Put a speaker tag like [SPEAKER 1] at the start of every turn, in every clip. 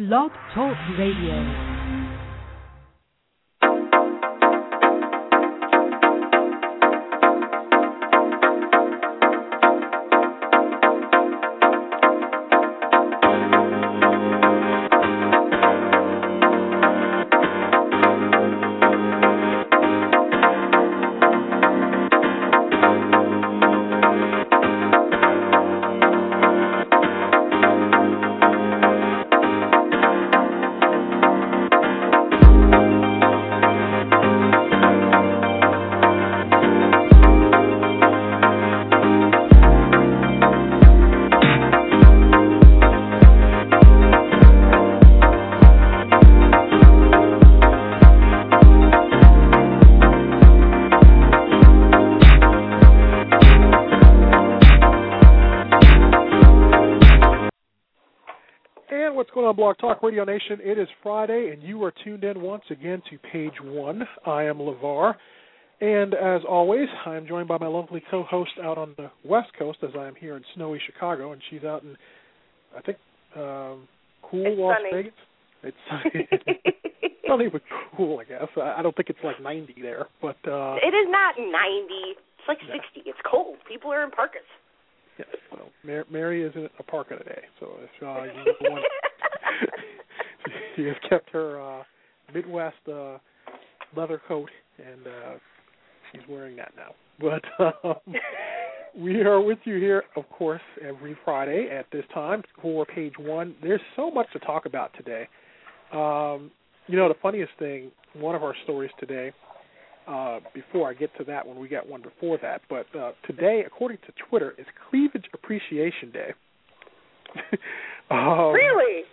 [SPEAKER 1] Blog Talk Radio.
[SPEAKER 2] Blog Talk Radio Nation. It is Friday, and you are tuned in once again to page one. I am LeVar, and as always, I am joined by my lovely co-host out on the West Coast, as I am here in snowy Chicago, and she's out in, I think, um, cool
[SPEAKER 3] it's
[SPEAKER 2] Las
[SPEAKER 3] sunny.
[SPEAKER 2] Vegas. It's sunny. sunny but cool, I guess. I I don't think it's like 90 there, but uh,
[SPEAKER 3] It is not 90. It's like
[SPEAKER 2] Yeah.
[SPEAKER 3] 60. It's cold. People are in parkas.
[SPEAKER 2] Yes. Mar- Mary is in a parka today, so if uh, you want she has kept her uh Midwest uh leather coat and uh she's wearing that now. But um we are with you here, of course, every Friday at this time for page one. There's so much to talk about today. Um you know the funniest thing, one of our stories today, uh, before I get to that one, we got one before that. But uh, today, according to Twitter, is Cleavage Appreciation Day. um,
[SPEAKER 3] really?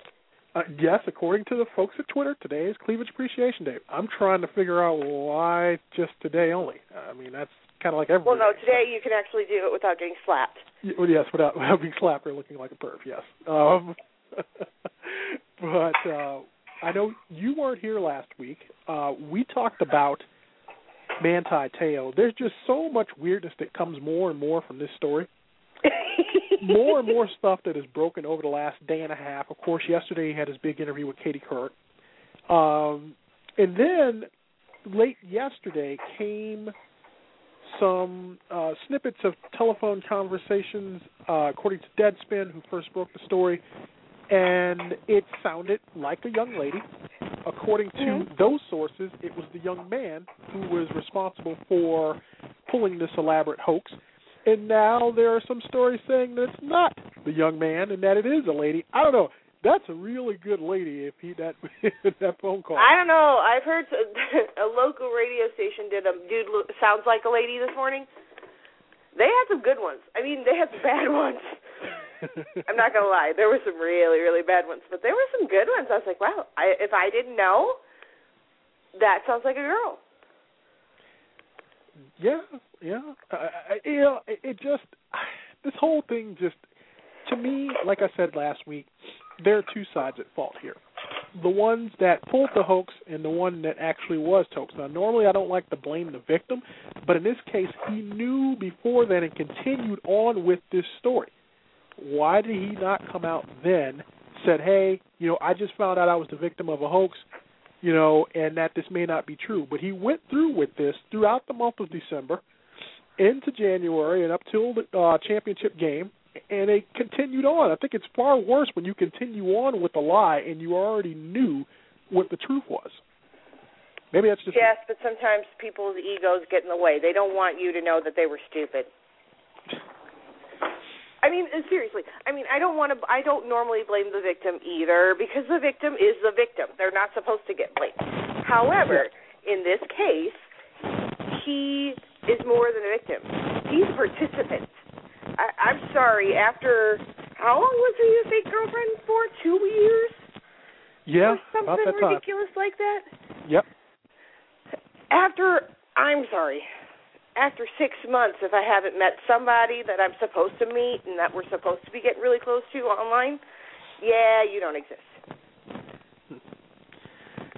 [SPEAKER 2] uh, yes, according to the folks at Twitter, today is Cleavage Appreciation Day. I'm trying to figure out why just today only. I mean, that's kind of like every.
[SPEAKER 3] Well, no,
[SPEAKER 2] day.
[SPEAKER 3] today you can actually do it without getting slapped.
[SPEAKER 2] Well, yes, without, without being slapped or looking like a perv. Yes. Um, but uh, I know you weren't here last week. Uh, we talked about Manti Te'o. There's just so much weirdness that comes more and more from this story. more and more stuff that has broken over the last day and a half. Of course, yesterday he had his big interview with Katie Couric. Um, and then late yesterday came some uh, snippets of telephone conversations, uh, according to Deadspin, who first broke the story, and it sounded like a young lady. According to
[SPEAKER 3] Mhm.
[SPEAKER 2] those sources, it was the young man who was responsible for pulling this elaborate hoax. And now there are some stories saying that it's not the young man and that it is a lady. I don't know. That's a really good lady if he that that phone call.
[SPEAKER 3] I don't know. I've heard a local radio station did a dude sounds like a lady this morning. They had some good ones. I mean, they had some bad ones. I'm not gonna lie. There were some really, really bad ones, but there were some good ones. I was like, wow. I, if I didn't know, that sounds like a girl.
[SPEAKER 2] Yeah, yeah. I, you know, it, it just this whole thing just to me, like I said last week, there are two sides at fault here. The ones that pulled the hoax and the one that actually was hoax. Now, normally I don't like to blame the victim, but in this case, he knew before then and continued on with this story. Why did he not come out then? Said, "Hey, you know, I just found out I was the victim of a hoax you know, and that this may not be true. But he went through with this throughout the month of December, into January, and up till the uh, championship game, and they continued on. I think it's far worse when you continue on with a lie and you already knew what the truth was. Maybe that's just
[SPEAKER 3] Yes, but sometimes people's egos get in the way. They don't want you to know that they were stupid. I mean, seriously. I mean, I don't want to. I don't normally blame the victim either because the victim is the victim. They're not supposed to get blamed. However, in this case, he is more than a victim. He's a participant. I, I'm sorry. After how long was he a fake girlfriend for? Two years?
[SPEAKER 2] yeah,
[SPEAKER 3] or something
[SPEAKER 2] that time.
[SPEAKER 3] ridiculous like that.
[SPEAKER 2] Yep.
[SPEAKER 3] After I'm sorry, after six months, if I haven't met somebody that I'm supposed to meet and that we're supposed to be getting really close to online, yeah, you don't exist.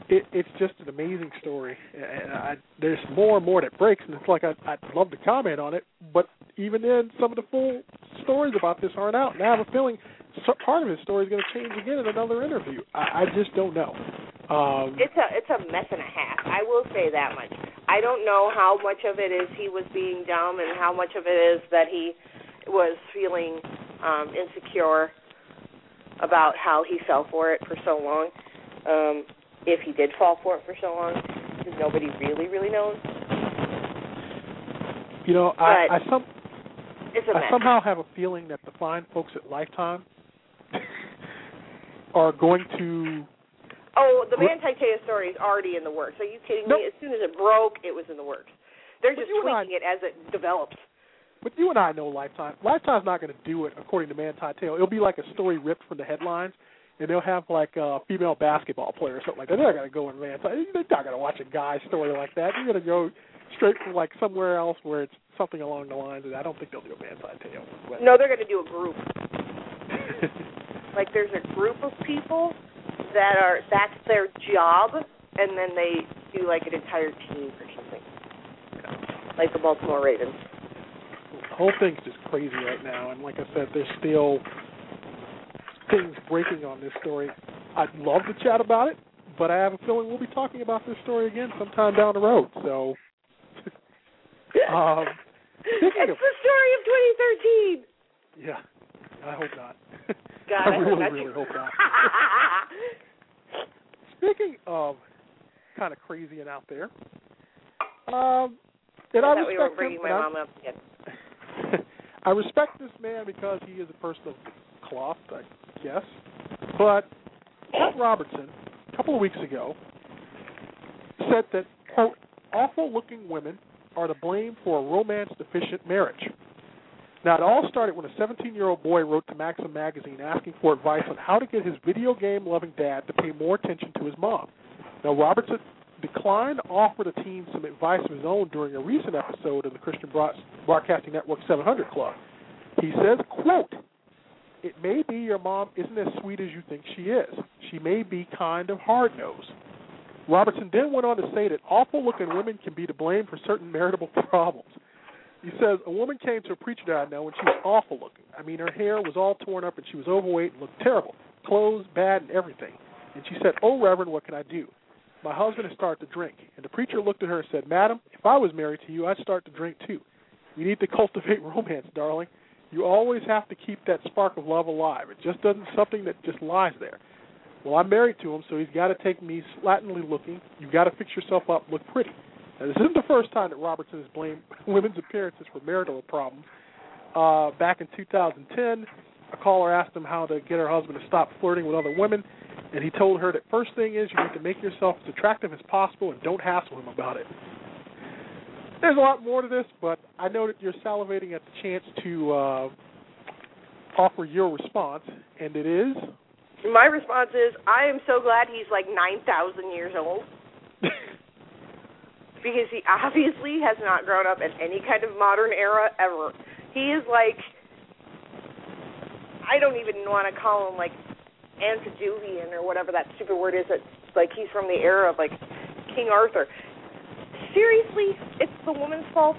[SPEAKER 2] It, it's just an amazing story, and I, there's more and more that breaks, and it's like I, I'd love to comment on it, but even then, some of the full stories about this aren't out, and I have a feeling part of his story is going to change again in another interview. I, I just don't know. Um,
[SPEAKER 3] it's a it's a mess and a half. I will say that much. I don't know how much of it is he was being dumb and how much of it is that he was feeling um insecure about how he fell for it for so long. Um if he did fall for it for so long, because nobody really really knows.
[SPEAKER 2] You know, I,
[SPEAKER 3] But-
[SPEAKER 2] I some
[SPEAKER 3] It's a
[SPEAKER 2] I somehow have a feeling that the fine folks at Lifetime are going to.
[SPEAKER 3] Oh, the Manti story is already in the works. Are you kidding
[SPEAKER 2] Nope.
[SPEAKER 3] me? As soon as it broke, it was in the works. They're
[SPEAKER 2] But
[SPEAKER 3] just
[SPEAKER 2] and I-
[SPEAKER 3] tweaking it as it develops.
[SPEAKER 2] But you and I know Lifetime. Lifetime's not going to do it according to Manti Te'o. It'll be like a story ripped from the headlines, and they'll have like a female basketball player or something like that. They're not going to go in Manti. They're not going to watch a guy story like that. They're going to go straight from like somewhere else where it's something along the lines of. I don't think they'll do a Manti. But-
[SPEAKER 3] No, they're going to do a group. Like there's a group of people that are that's their job, and then they do like an entire team or something. Like the Baltimore Ravens.
[SPEAKER 2] the whole thing's just crazy right now, and like I said, there's still things breaking on this story. I'd love to chat about it, but I have a feeling we'll be talking about this story again sometime down the road. So, um,
[SPEAKER 3] it's
[SPEAKER 2] of-
[SPEAKER 3] the story of 2013.
[SPEAKER 2] yeah, I hope not.
[SPEAKER 3] God,
[SPEAKER 2] I
[SPEAKER 3] I
[SPEAKER 2] really, really
[SPEAKER 3] too.
[SPEAKER 2] hope not. Speaking of kind of crazy and out there, um, and I
[SPEAKER 3] I thought we were
[SPEAKER 2] respect him,
[SPEAKER 3] my
[SPEAKER 2] and I-
[SPEAKER 3] mom up again.
[SPEAKER 2] I respect this man because he is a person of cloth, I guess. But Pat Robertson, a couple of weeks ago, said that, quote, awful looking women are to blame for a romance deficient marriage. Now, it all started when a 17 year old boy wrote to Maxim magazine asking for advice on how to get his video game loving dad to pay more attention to his mom. Now, Robertson declined to offer the teen some advice of his own during a recent episode of the Christian Broadcasting Network 700 Club. He says, quote, it may be your mom isn't as sweet as you think she is. She may be kind of hard nosed. Robertson then went on to say that awful looking women can be to blame for certain marital problems. He says a woman came to a preacher that I know and she was awful looking. I mean, her hair was all torn up and she was overweight and looked terrible, clothes bad and everything. And she said, "Oh, Reverend, what can I do? My husband has started to drink." And the preacher looked at her and said, "Madam, if I was married to you, I'd start to drink too. You need to cultivate romance, darling. You always have to keep that spark of love alive. It just doesn't something that just lies there." Well, I'm married to him, so he's got to take me slatternly looking. You've got to fix yourself up, look pretty. Now, this isn't the first time that Robertson has blamed women's appearances for marital problems. Uh, back in 2010, a caller asked him how to get her husband to stop flirting with other women, and he told her that first thing is you need to make yourself as attractive as possible and don't hassle him about it. There's a lot more to this, but I know that you're salivating at the chance to uh, offer your response, and it is.
[SPEAKER 3] My response is, I am so glad he's like 9,000 years old because he obviously has not grown up in any kind of modern era ever. He is like, I don't even want to call him like antediluvian or whatever that stupid word is. That's like he's from the era of like King Arthur. Seriously, it's the woman's fault.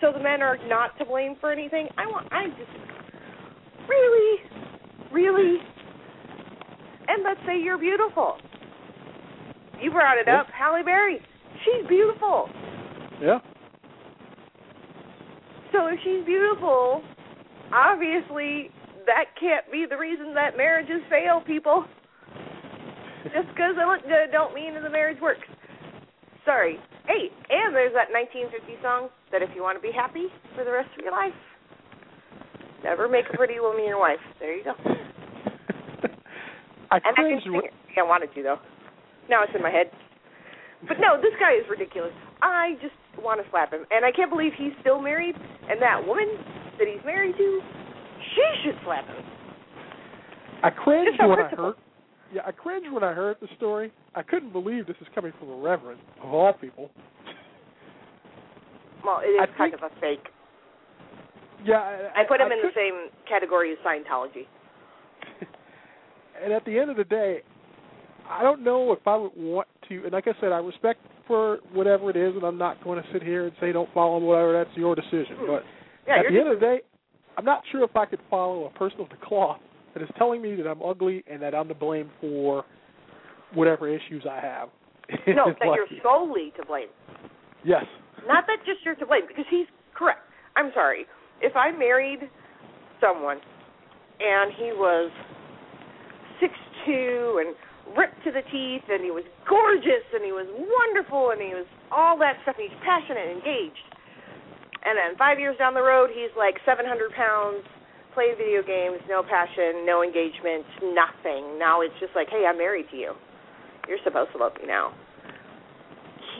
[SPEAKER 3] So the men are not to blame for anything. I want. I just really, really and let's say you're beautiful. You brought it up, Halle Berry. She's beautiful.
[SPEAKER 2] Yeah.
[SPEAKER 3] So if she's beautiful, obviously that can't be the reason that marriages fail, people. Just because they look good don't mean that the marriage works. Sorry. Hey, and there's that 1950 song that if you want to be happy for the rest of your life, never make a pretty woman your wife. There you go.
[SPEAKER 2] I
[SPEAKER 3] And I can sing it. I wanted to though. Now it's in my head. But no, this guy is ridiculous. I just want to slap him, and I can't believe he's still married. And that woman that he's married to, she should slap him.
[SPEAKER 2] I cringed when I heard. Yeah, I cringed when I heard the story. I couldn't believe this is coming from a reverend of all people.
[SPEAKER 3] Well, it is
[SPEAKER 2] I
[SPEAKER 3] kind
[SPEAKER 2] think-
[SPEAKER 3] of a fake.
[SPEAKER 2] Yeah, I,
[SPEAKER 3] I put him in the same category as Scientology.
[SPEAKER 2] And at the end of the day, I don't know if I would want to. And like I said, I respect for whatever it is, and I'm not going to sit here and say don't follow whatever. That's your decision. But
[SPEAKER 3] Yeah,
[SPEAKER 2] at the end of the day, I'm not sure if I could follow a person of the cloth that is telling me that I'm ugly and that I'm to blame for whatever issues I have.
[SPEAKER 3] No, that you're solely to blame.
[SPEAKER 2] Yes.
[SPEAKER 3] Not that just you're to blame, because he's correct. I'm sorry. If I married someone and he was six two and ripped to the teeth and he was gorgeous and he was wonderful and he was all that stuff he's passionate and engaged. And then five years down the road he's like seven hundred pounds, plays video games, no passion, no engagement, nothing. Now it's just like, Hey, I'm married to you. You're supposed to love me now.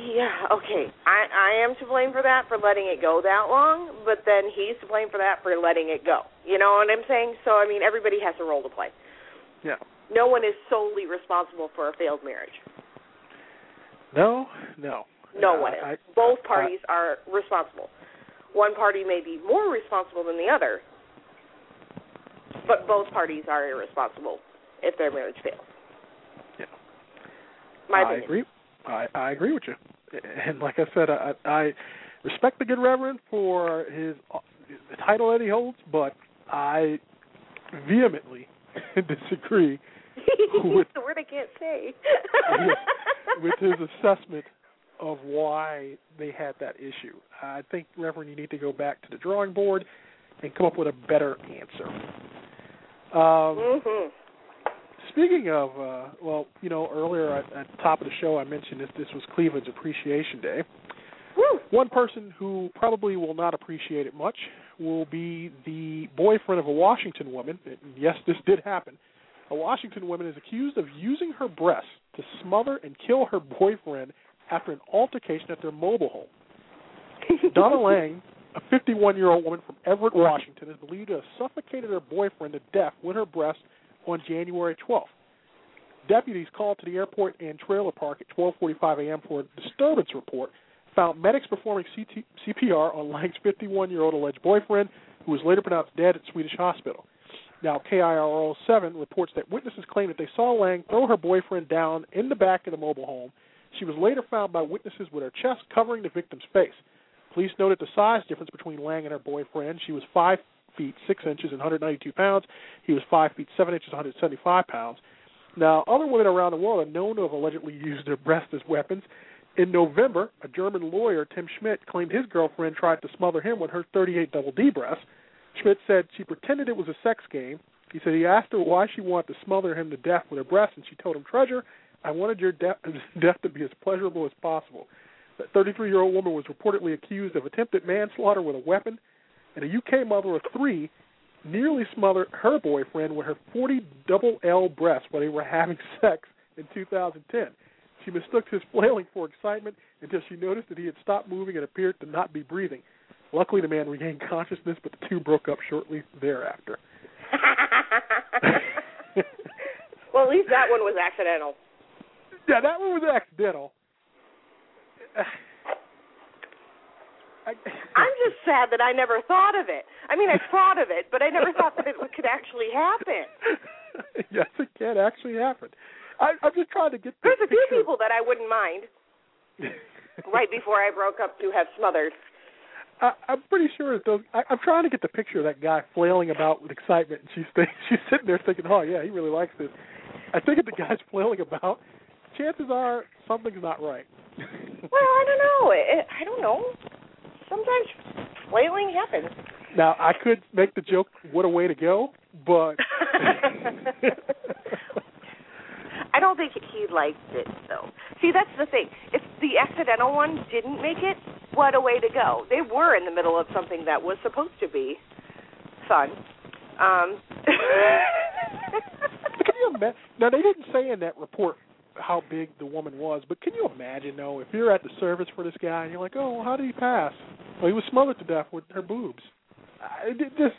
[SPEAKER 3] Yeah, okay. I I am to blame for that for letting it go that long, but then he's to blame for that for letting it go. You know what I'm saying? So I mean, everybody has a role to play.
[SPEAKER 2] Yeah.
[SPEAKER 3] No one is solely responsible for a failed marriage.
[SPEAKER 2] No, no.
[SPEAKER 3] No
[SPEAKER 2] Uh,
[SPEAKER 3] one is.
[SPEAKER 2] I-
[SPEAKER 3] Both
[SPEAKER 2] I-
[SPEAKER 3] parties are responsible. One party may be more responsible than the other, but both parties are irresponsible if their marriage fails.
[SPEAKER 2] Yeah.
[SPEAKER 3] My
[SPEAKER 2] I
[SPEAKER 3] opinion.
[SPEAKER 2] agree. I, I agree with you. And like I said, I, I respect the good reverend for his uh, the title that he holds, but I vehemently disagree with-
[SPEAKER 3] the word I can't say.
[SPEAKER 2] with his assessment of why they had that issue. I think, Reverend, you need to go back to the drawing board and come up with a better answer. Um,
[SPEAKER 3] mhm.
[SPEAKER 2] Speaking of, uh, well, you know, earlier at, at the top of the show, I mentioned this. This was Cleveland's Appreciation Day.
[SPEAKER 3] Woo.
[SPEAKER 2] One person who probably will not appreciate it much will be the boyfriend of a Washington woman. And yes, this did happen. A Washington woman is accused of using her breasts to smother and kill her boyfriend after an altercation at their mobile home. Donna Lang, a 51 year old woman from Everett, Washington, is believed to have suffocated her boyfriend to death with her breast on January 12th. Deputies called to the airport and trailer park at 12:45 a.m. for a disturbance report. Found medics performing CT, CPR on Lang's 51-year-old alleged boyfriend, who was later pronounced dead at Swedish hospital. Now, KIRO 7 reports that witnesses claim that they saw Lang throw her boyfriend down in the back of the mobile home. She was later found by witnesses with her chest covering the victim's face. Police noted the size difference between Lang and her boyfriend. She was five feet six inches and 192 pounds. He was five feet seven inches, 175 pounds. Now, other women around the world are known to have allegedly used their breasts as weapons. In November, a German lawyer, Tim Schmidt, claimed his girlfriend tried to smother him with her 38 double D breasts. Schmidt said she pretended it was a sex game. He said he asked her why she wanted to smother him to death with her breasts, and she told him, "Treasure, I wanted your death, death to be as pleasurable as possible." The 33-year-old woman was reportedly accused of attempted manslaughter with a weapon, and a UK mother of three nearly smothered her boyfriend with her 40 double L breasts while they were having sex in 2010. She mistook his flailing for excitement until she noticed that he had stopped moving and appeared to not be breathing. Luckily, the man regained consciousness, but the two broke up shortly thereafter.
[SPEAKER 3] well, at least that one was accidental.
[SPEAKER 2] Yeah, that one was accidental.
[SPEAKER 3] I'm just sad that I never thought of it. I mean, I thought of it, but I never thought that it could actually happen.
[SPEAKER 2] yes, it can actually happen. I, I'm just trying to get. the
[SPEAKER 3] There's a few people that I wouldn't mind right before I broke up to have smothered.
[SPEAKER 2] I, I'm pretty sure that those. I, I'm trying to get the picture of that guy flailing about with excitement, and she's think, she's sitting there thinking, "Oh yeah, he really likes this." I think if the guy's flailing about, chances are something's not right.
[SPEAKER 3] Well, I don't know. It, I don't know. Sometimes flailing happens.
[SPEAKER 2] now I could make the joke, "What a way to go," but
[SPEAKER 3] don't think he liked it though. See, that's the thing. If the accidental one didn't make it, what a way to go. They were in the middle of something that was supposed to be fun. Um
[SPEAKER 2] can you imagine? Now they didn't say in that report how big the woman was, but can you imagine though if you're at the service for this guy and you're like, oh, well, how did he pass? Well, he was smothered to death with her boobs. I, it just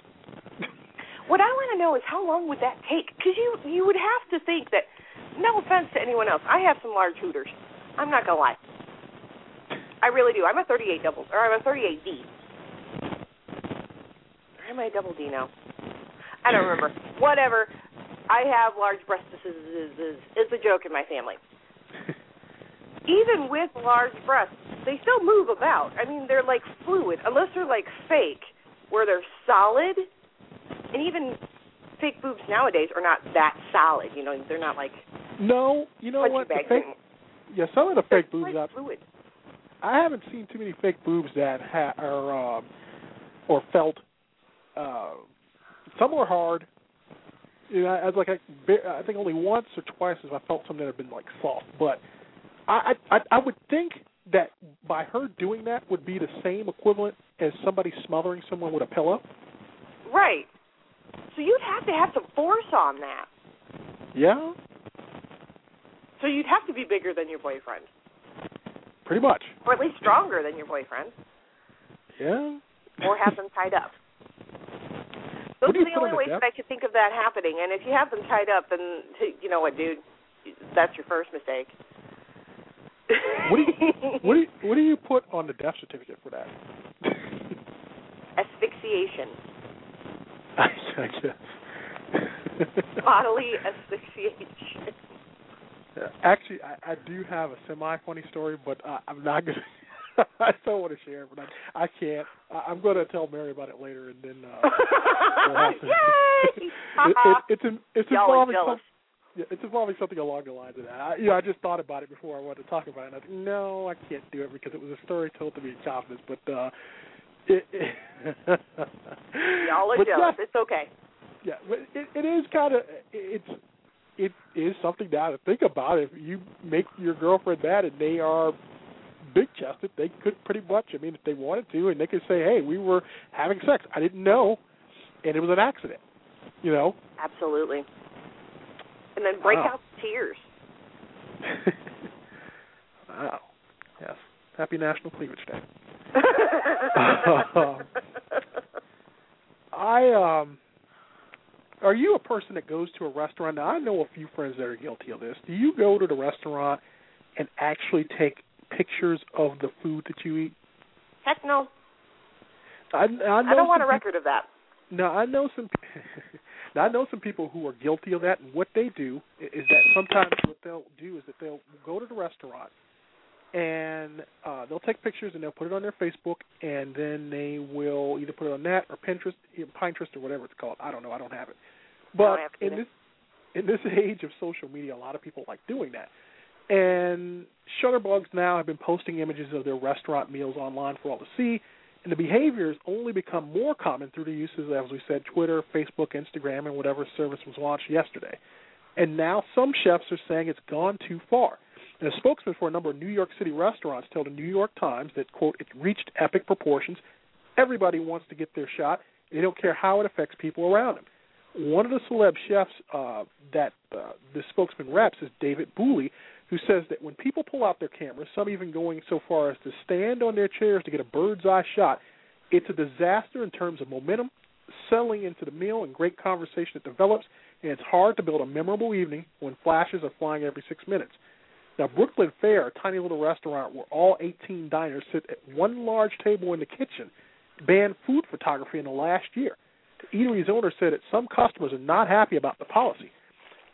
[SPEAKER 3] What I want to know is how long would that take? Because you you would have to think that. No offense to anyone else, I have some large hooters. I'm not gonna lie. I really do. I'm a 38 double, or I'm a 38D. Or am I a double D now? I don't remember. Whatever. I have large breasts. Is the joke in my family. Even with large breasts, they still move about. I mean, they're like fluid, unless they're like fake, where they're solid and even fake boobs nowadays are not that solid. You know, they're not like
[SPEAKER 2] No, you know what? The fake, yeah, some of the
[SPEAKER 3] They're
[SPEAKER 2] fake boobs out
[SPEAKER 3] fluid.
[SPEAKER 2] I haven't seen too many fake boobs that ha- are um, or felt. Uh, some were hard. You know, I like I, I think only once or twice have I felt something that had been like soft. But I, I I would think that by her doing that would be the same equivalent as somebody smothering someone with a pillow.
[SPEAKER 3] Right. So you'd have to have some force on that.
[SPEAKER 2] Yeah,
[SPEAKER 3] So you'd have to be bigger than your boyfriend,
[SPEAKER 2] pretty much.
[SPEAKER 3] or at least stronger than your boyfriend,
[SPEAKER 2] Yeah.
[SPEAKER 3] or have them tied up. Those are the only ways that I could think of that happening. And if you have them tied up, then you know what, dude, that's your first mistake.
[SPEAKER 2] What do you what do you, what do you put on the death certificate for that?
[SPEAKER 3] Asphyxiation,
[SPEAKER 2] I guess.
[SPEAKER 3] bodily asphyxiation.
[SPEAKER 2] Yeah, Actually, I, I do have a semi funny story, but uh, I'm not gonna. I don't want to share it, but I, I can't. I, I'm going to tell Mary about it later, and then. Uh, we'll
[SPEAKER 3] Yay!
[SPEAKER 2] it, it, it's in, it's
[SPEAKER 3] Y'all
[SPEAKER 2] involving some, yeah, it's involving something along the lines of that. I, you know, I just thought about it before I wanted to talk about it. And I think, no, I can't do it because it was a story told to me in confidence. But uh, it, it
[SPEAKER 3] Y'all are jealous.
[SPEAKER 2] Yeah,
[SPEAKER 3] It's okay.
[SPEAKER 2] yeah, but it, it is kind of it's it is something now to think about. If you make your girlfriend mad and they are big chested, they could pretty much. I mean, if they wanted to, and they could say, "Hey, we were having sex. I didn't know, and it was an accident." You know.
[SPEAKER 3] Absolutely. And then break
[SPEAKER 2] Wow.
[SPEAKER 3] out tears.
[SPEAKER 2] wow. Yes. Happy National Cleavage Day. I um are you a person that goes to a restaurant? Now I know a few friends that are guilty of this. Do you go to the restaurant and actually take pictures of the food that you eat?
[SPEAKER 3] Heck no.
[SPEAKER 2] I, I, know
[SPEAKER 3] I don't want a record of that.
[SPEAKER 2] Now I know some. now I know some people who are guilty of that, and what they do is that sometimes what they'll do is that they'll go to the restaurant and uh they'll take pictures and they'll put it on their Facebook, and then they will either put it on that or Pinterest, Pinterest or whatever it's called. I don't know. I don't have it. But
[SPEAKER 3] it
[SPEAKER 2] in this in this age of social media, a lot of people like doing that. And Shutterbugs now have been posting images of their restaurant meals online for all to see, and the behavior has only become more common through the uses, as we said, Twitter, Facebook, Instagram, and whatever service was launched yesterday. And now some chefs are saying it's gone too far. And a spokesman for a number of New York City restaurants told the New York Times that, quote, it's reached epic proportions. Everybody wants to get their shot. They don't care how it affects people around them. One of the celeb chefs uh, that uh, the spokesman reps is David Bouley, who says that when people pull out their cameras, some even going so far as to stand on their chairs to get a bird's eye shot, it's a disaster in terms of momentum, settling into the meal, and great conversation that develops, and it's hard to build a memorable evening when flashes are flying every six minutes. Now, Brooklyn Fare, a tiny little restaurant where all 18 diners sit at one large table in the kitchen, banned food photography in the last year. The eatery's owner said that some customers are not happy about the policy.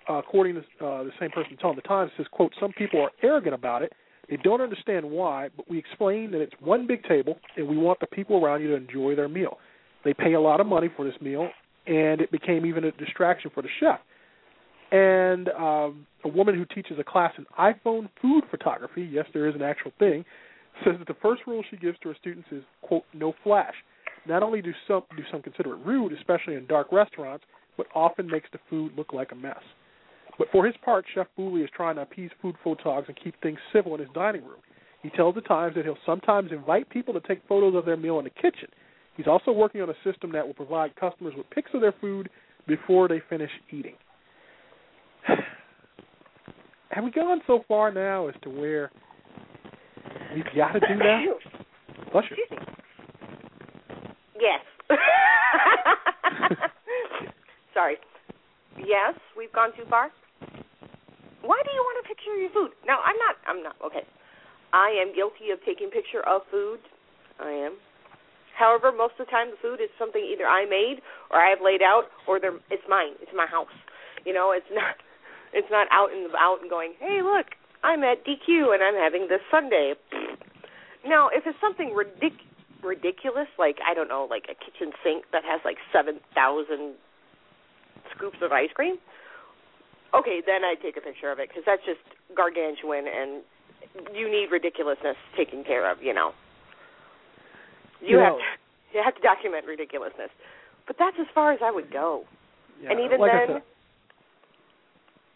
[SPEAKER 2] Uh, according to uh, the same person telling the Times, says, quote, some people are arrogant about it. They don't understand why, but we explain that it's one big table and we want the people around you to enjoy their meal. They pay a lot of money for this meal, and it became even a distraction for the chef. And um, a woman who teaches a class in iPhone food photography, yes, there is an actual thing, says that the first rule she gives to her students is, quote, no flash. Not only do some do some consider it rude, especially in dark restaurants, but often makes the food look like a mess. But for his part, Chef Bouley is trying to appease food photogs and keep things civil in his dining room. He tells the Times that he'll sometimes invite people to take photos of their meal in the kitchen. He's also working on a system that will provide customers with pics of their food before they finish eating. Have we gone so far now as to where we've got to do that? Bless you.
[SPEAKER 3] Excuse me. Sorry. Yes, we've gone too far. Why do you want to picture your food? Now, I'm not. I'm not. Okay. I am guilty of taking picture of food. I am. However, most of the time, the food is something either I made or I have laid out, or it's mine. It's my house. You know, it's not. It's not out and about and going, hey, look, I'm at DQ and I'm having this sundae. Now, if it's something ridic- ridiculous, like I don't know, like a kitchen sink that has like seven thousand scoops of ice cream, okay, then I'd take a picture of it because that's just gargantuan and you need ridiculousness taken care of. You know, you,
[SPEAKER 2] You
[SPEAKER 3] have
[SPEAKER 2] know-
[SPEAKER 3] to, you have to document ridiculousness, but that's as far as I would go.
[SPEAKER 2] Yeah,
[SPEAKER 3] and even
[SPEAKER 2] like
[SPEAKER 3] then,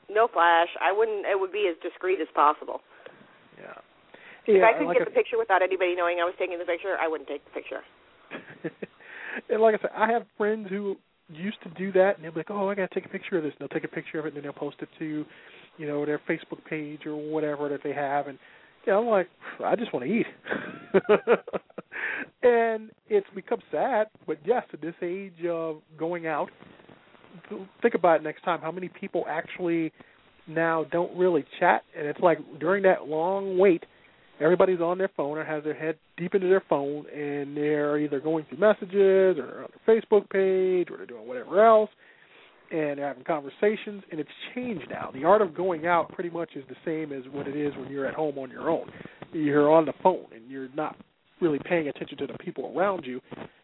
[SPEAKER 3] no flash. I wouldn't. It would be as discreet as possible.
[SPEAKER 2] yeah.
[SPEAKER 3] if
[SPEAKER 2] Yeah,
[SPEAKER 3] I could
[SPEAKER 2] like
[SPEAKER 3] get the picture without anybody knowing I was taking the picture, I wouldn't take the picture.
[SPEAKER 2] and like I said, I have friends who used to do that, and they'll be like, "Oh, I got to take a picture of this." And they'll take a picture of it, and then they'll post it to, you know, their Facebook page or whatever that they have. And you know, I'm like, I just want to eat. and it's become sad, but yes, at this age of going out, think about it next time. How many people actually now don't really chat? And it's like during that long wait, everybody's on their phone or has their head deep into their phone and they're either going through messages or on their Facebook page or they're doing whatever else and they're having conversations and it's changed now. The art of going out pretty much is the same as what it is when you're at home on your own. You're on the phone and you're not really paying attention to the people around you.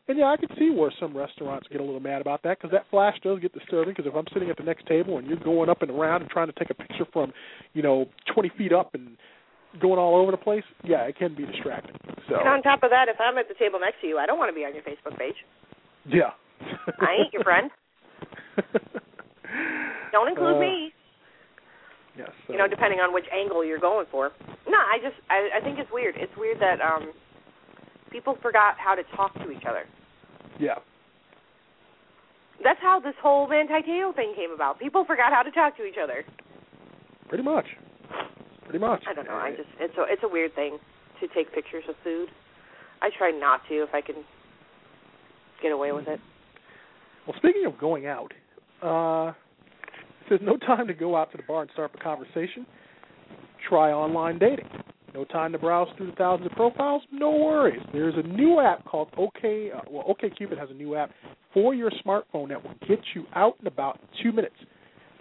[SPEAKER 2] And yeah, I can see where some restaurants get a little mad about that because that flash does get disturbing. Because if I'm sitting at the next table and you're going up and around and trying to take a picture from, you know, 20 feet up and going all over the place, yeah, it can be distracting. So
[SPEAKER 3] And on top of that, if I'm at the table next to you, I don't want to be on your Facebook page.
[SPEAKER 2] yeah,
[SPEAKER 3] I ain't your friend. Don't include
[SPEAKER 2] Uh,
[SPEAKER 3] me.
[SPEAKER 2] Yes. so-
[SPEAKER 3] You know, depending on which angle you're going for. No, I just I, I think it's weird. It's weird that um people forgot how to talk to each other.
[SPEAKER 2] Yeah.
[SPEAKER 3] That's how this whole Manti Te'o thing came about. People forgot how to talk to each other.
[SPEAKER 2] Pretty much. Pretty much.
[SPEAKER 3] I don't know. I just it's a it's a weird thing to take pictures of food. I try not to if I can get away with it.
[SPEAKER 2] Well, speaking of going out, uh, it says no time to go out to the bar and start a conversation. Try online dating. No time to browse through the thousands of profiles. No worries. There's a new app called OK. Uh, well, OKCupid has a new app for your smartphone that will get you out in about two minutes.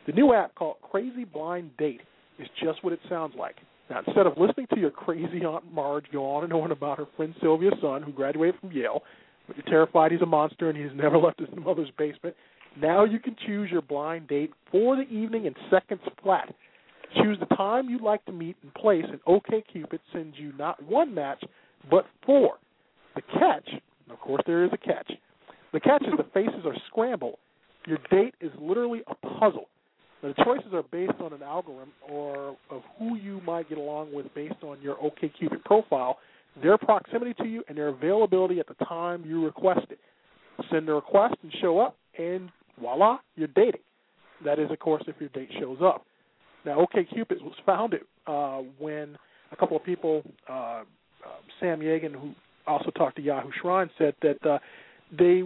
[SPEAKER 2] The new app called Crazy Blind Date is just what it sounds like. Now, instead of listening to your crazy Aunt Marge go on and on about her friend Sylvia's son who graduated from Yale, but you're terrified he's a monster and he's never left his mother's basement, now you can choose your blind date for the evening in seconds flat. Choose the time you'd like to meet and place, and OKCupid sends you not one match, but four. The catch, of course, there is a catch. The catch is the faces are scrambled. Your date is literally a puzzle. The choices are based on an algorithm or of who you might get along with based on your OKCupid profile, their proximity to you, and their availability at the time you request it. Send a request and show up, and voila, you're dating. That is, of course, if your date shows up. Now, OKCupid was founded uh, when a couple of people, uh, uh, Sam Yagan, who also talked to Yahoo Shine, said that uh, they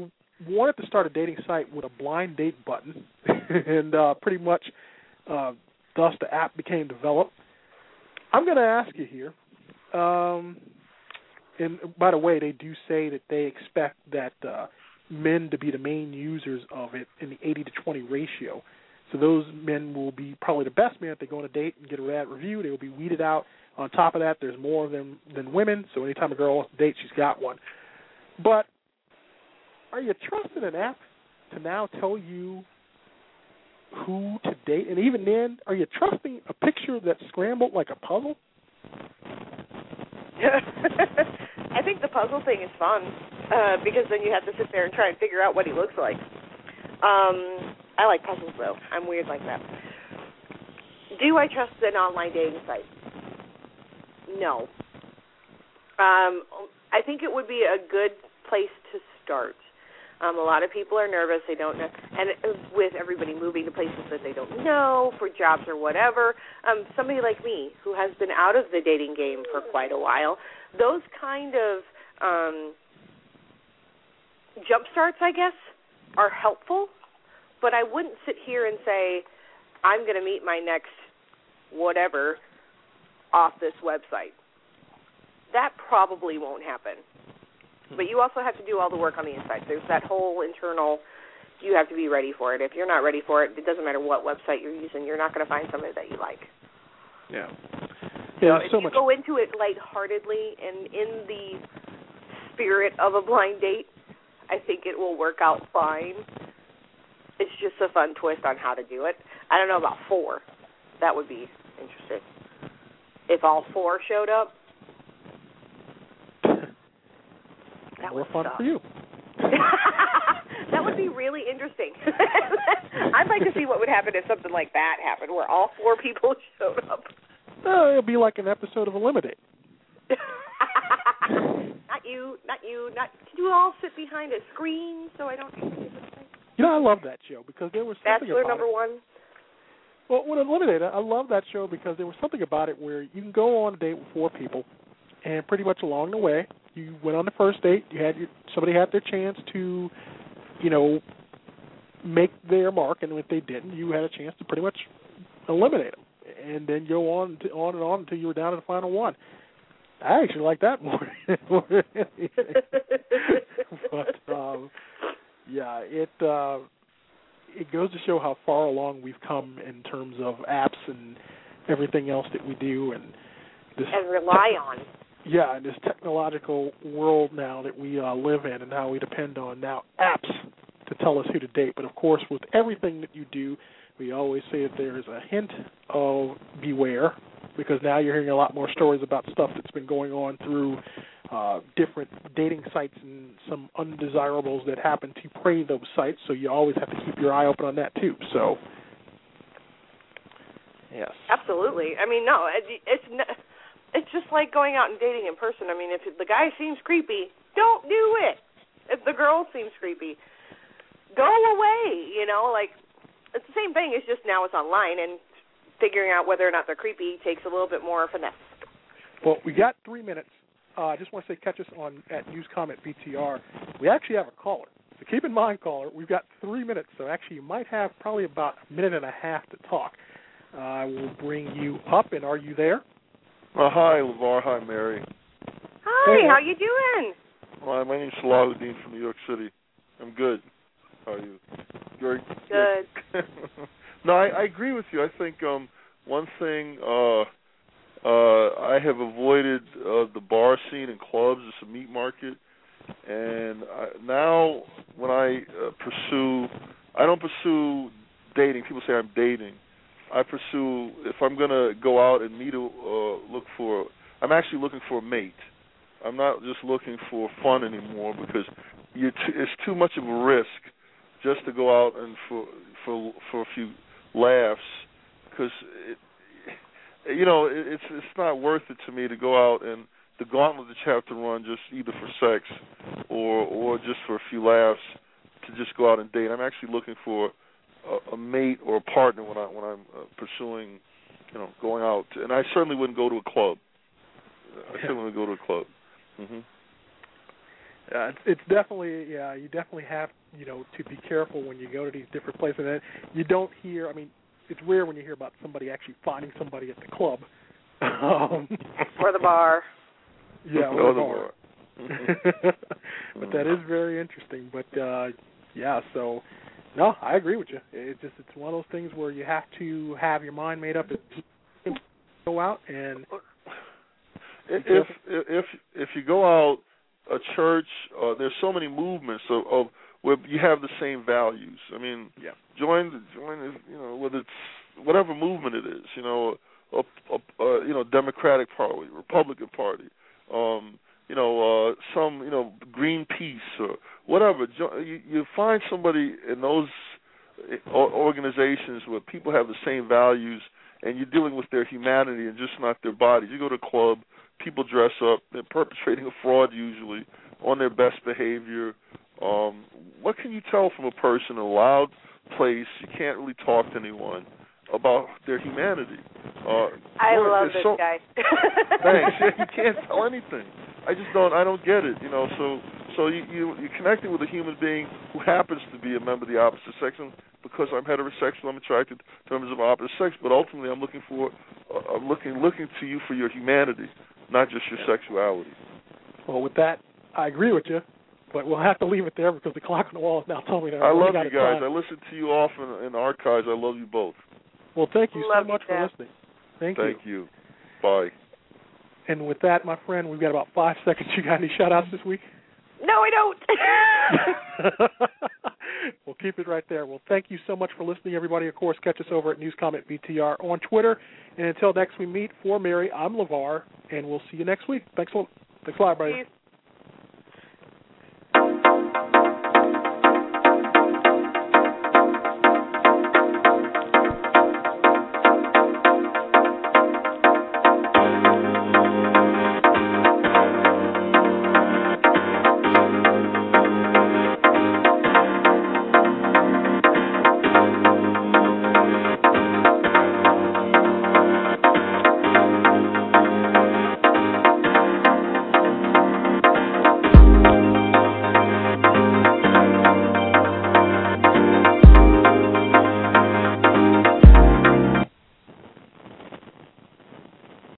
[SPEAKER 2] wanted to start a dating site with a blind date button, and uh, pretty much uh, thus the app became developed. I'm going to ask you here, um, and by the way, they do say that they expect that uh, men to be the main users of it in the 80 to 20 ratio. So those men will be probably the best men if they go on a date and get a bad review. They will be weeded out. On top of that, there's more of them than women. So anytime a girl wants to date, she's got one. But are you trusting an app to now tell you who to date? And even then, are you trusting a picture that's scrambled like a puzzle?
[SPEAKER 3] I think the puzzle thing is fun uh, because then you have to sit there and try and figure out what he looks like. Um, I like puzzles though. I'm weird like that. Do I trust an online dating site? No. Um, I think it would be a good place to start. Um, a lot of people are nervous. They don't know, and with everybody moving to places that they don't know for jobs or whatever. Um, somebody like me who has been out of the dating game for quite a while, those kind of um, jump starts, I guess, are helpful. But I wouldn't sit here and say I'm going to meet my next whatever off this website. That probably won't happen. But you also have to do all the work on the inside. There's that whole internal. You have to be ready for it. If you're not ready for it, it doesn't matter what website you're using. You're not going to find somebody that you like.
[SPEAKER 2] Yeah.
[SPEAKER 3] You know,
[SPEAKER 2] Yeah,
[SPEAKER 3] if
[SPEAKER 2] so
[SPEAKER 3] you
[SPEAKER 2] much.
[SPEAKER 3] go into it lightheartedly and in the spirit of a blind date, I think it will work out fine. It's just a fun twist on how to do it. I don't know about four. That would be interesting. If all four showed up, that
[SPEAKER 2] More fun for you.
[SPEAKER 3] that would be really interesting. I'd like to see what would happen if something like that happened, where all four people showed up.
[SPEAKER 2] Uh, it'll be like an episode of ElimiDate.
[SPEAKER 3] not you, not you, not. Can you all sit behind a screen so I don't?
[SPEAKER 2] You know, I love that show because there was something
[SPEAKER 3] Bachelor
[SPEAKER 2] about
[SPEAKER 3] number
[SPEAKER 2] it.
[SPEAKER 3] one.
[SPEAKER 2] Well, when ElimiDate, I love that show because there was something about it where you can go on a date with four people, and pretty much along the way, you went on the first date. You had your somebody had their chance to, you know, make their mark, and if they didn't, you had a chance to pretty much eliminate them, and then go on to, on and on until you were down to the final one. I actually like that more. but um, yeah, it uh, it goes to show how far along we've come in terms of apps and everything else that we do, and this
[SPEAKER 3] and rely on.
[SPEAKER 2] Yeah, in this technological world now that we uh, live in, and how we depend on now apps to tell us who to date. But of course, with everything that you do, we always say that there is a hint of beware, because now you're hearing a lot more stories about stuff that's been going on through uh, different dating sites and some undesirables that happen to prey those sites. So you always have to keep your eye open on that too. So, yes.
[SPEAKER 3] Absolutely. I mean, no, it, it's n- it's just like going out and dating in person. I mean, if the guy seems creepy, don't do it. If the girl seems creepy, go away. You know, like it's the same thing. It's just now it's online and figuring out whether or not they're creepy takes a little bit more finesse.
[SPEAKER 2] Well, we got three minutes. Uh, I just want to say, catch us on at News Comment BTR. We actually have a caller, so keep in mind, caller, we've got three minutes. So actually, you might have probably about a minute and a half to talk. Uh, I will bring you up, and are you there?
[SPEAKER 4] Uh, hi, LeVar. Hi, Mary.
[SPEAKER 3] Hi,
[SPEAKER 2] Hey.
[SPEAKER 3] how you doing?
[SPEAKER 4] Hi, my name's Salahuddin from New York City. I'm good. How are you? Very
[SPEAKER 3] Good.
[SPEAKER 4] no, I, I agree with you. I think um, one thing uh, uh, I have avoided uh, the bar scene and clubs. It's a meat market, and I, now when I uh, pursue, I don't pursue dating. People say I'm dating. I pursue if I'm gonna go out and meet a uh, look for. I'm actually looking for a mate. I'm not just looking for fun anymore because you t- it's too much of a risk just to go out and for for for a few laughs because it, you know it, it's it's not worth it to me to go out and the gauntlet that you have to run just either for sex or or just for a few laughs to just go out and date. I'm actually looking for a, a mate or a partner when I when I'm uh, pursuing you know going out and I certainly wouldn't go to a club. I certainly wouldn't go to a club. hmm
[SPEAKER 2] Uh, it's, it's definitely yeah. You definitely have you know to be careful when you go to these different places. And you don't hear. I mean, it's rare when you hear about somebody actually finding somebody at the club. um,
[SPEAKER 3] Or the bar.
[SPEAKER 2] Yeah,
[SPEAKER 4] Or
[SPEAKER 2] or
[SPEAKER 4] the
[SPEAKER 2] the
[SPEAKER 4] bar.
[SPEAKER 2] bar. but that is very interesting. But uh yeah, so no, I agree with you. It's just it's one of those things where you have to have your mind made up and go out and
[SPEAKER 4] if if if you go out a church, uh, there's so many movements of, of where you have the same values. I mean,
[SPEAKER 2] Yeah.
[SPEAKER 4] join the join the, you know whether it's whatever movement it is, you know, a, a, a you know Democratic Party, Republican Party, um, you know, uh, some you know Greenpeace or whatever. You, you find somebody in those uh, organizations where people have the same values, and you're dealing with their humanity and just not their bodies. You go to a club, people dress up, they're perpetrating a fraud usually on their best behavior. Um, what can you tell from a person in a loud place? You can't really talk to anyone about their humanity. Uh,
[SPEAKER 3] I
[SPEAKER 4] boy,
[SPEAKER 3] love this
[SPEAKER 4] so-
[SPEAKER 3] guy.
[SPEAKER 4] Thanks. Yeah, you can't tell anything. I just don't. I don't get it. You know. So so you you you're connecting with a human being who happens to be a member of the opposite sex, and because I'm heterosexual, I'm attracted to members of opposite sex. But ultimately, I'm looking for uh, I'm looking looking to you for your humanity, not just your sexuality.
[SPEAKER 2] well with that I agree with you. But we'll have to leave it there because the clock on the wall is now telling me that
[SPEAKER 4] I
[SPEAKER 2] we're
[SPEAKER 4] love you guys.
[SPEAKER 2] time.
[SPEAKER 4] I listen to you often in archives. I love you both.
[SPEAKER 2] Well, thank you
[SPEAKER 3] Love
[SPEAKER 2] so
[SPEAKER 3] you,
[SPEAKER 2] much for
[SPEAKER 3] Jeff.
[SPEAKER 2] listening. Thank, you.
[SPEAKER 4] Thank you. Bye.
[SPEAKER 2] And with that, my friend, we've got about five seconds. You got any shout outs this week?
[SPEAKER 3] No, I don't.
[SPEAKER 2] we'll keep it right there. Well, thank you so much for listening, everybody. Of course, catch us over at News Comment BTR on Twitter. And until next we meet, for Mary, I'm LeVar, and we'll see you next week. Thanks a lot. Thanks a lot, everybody.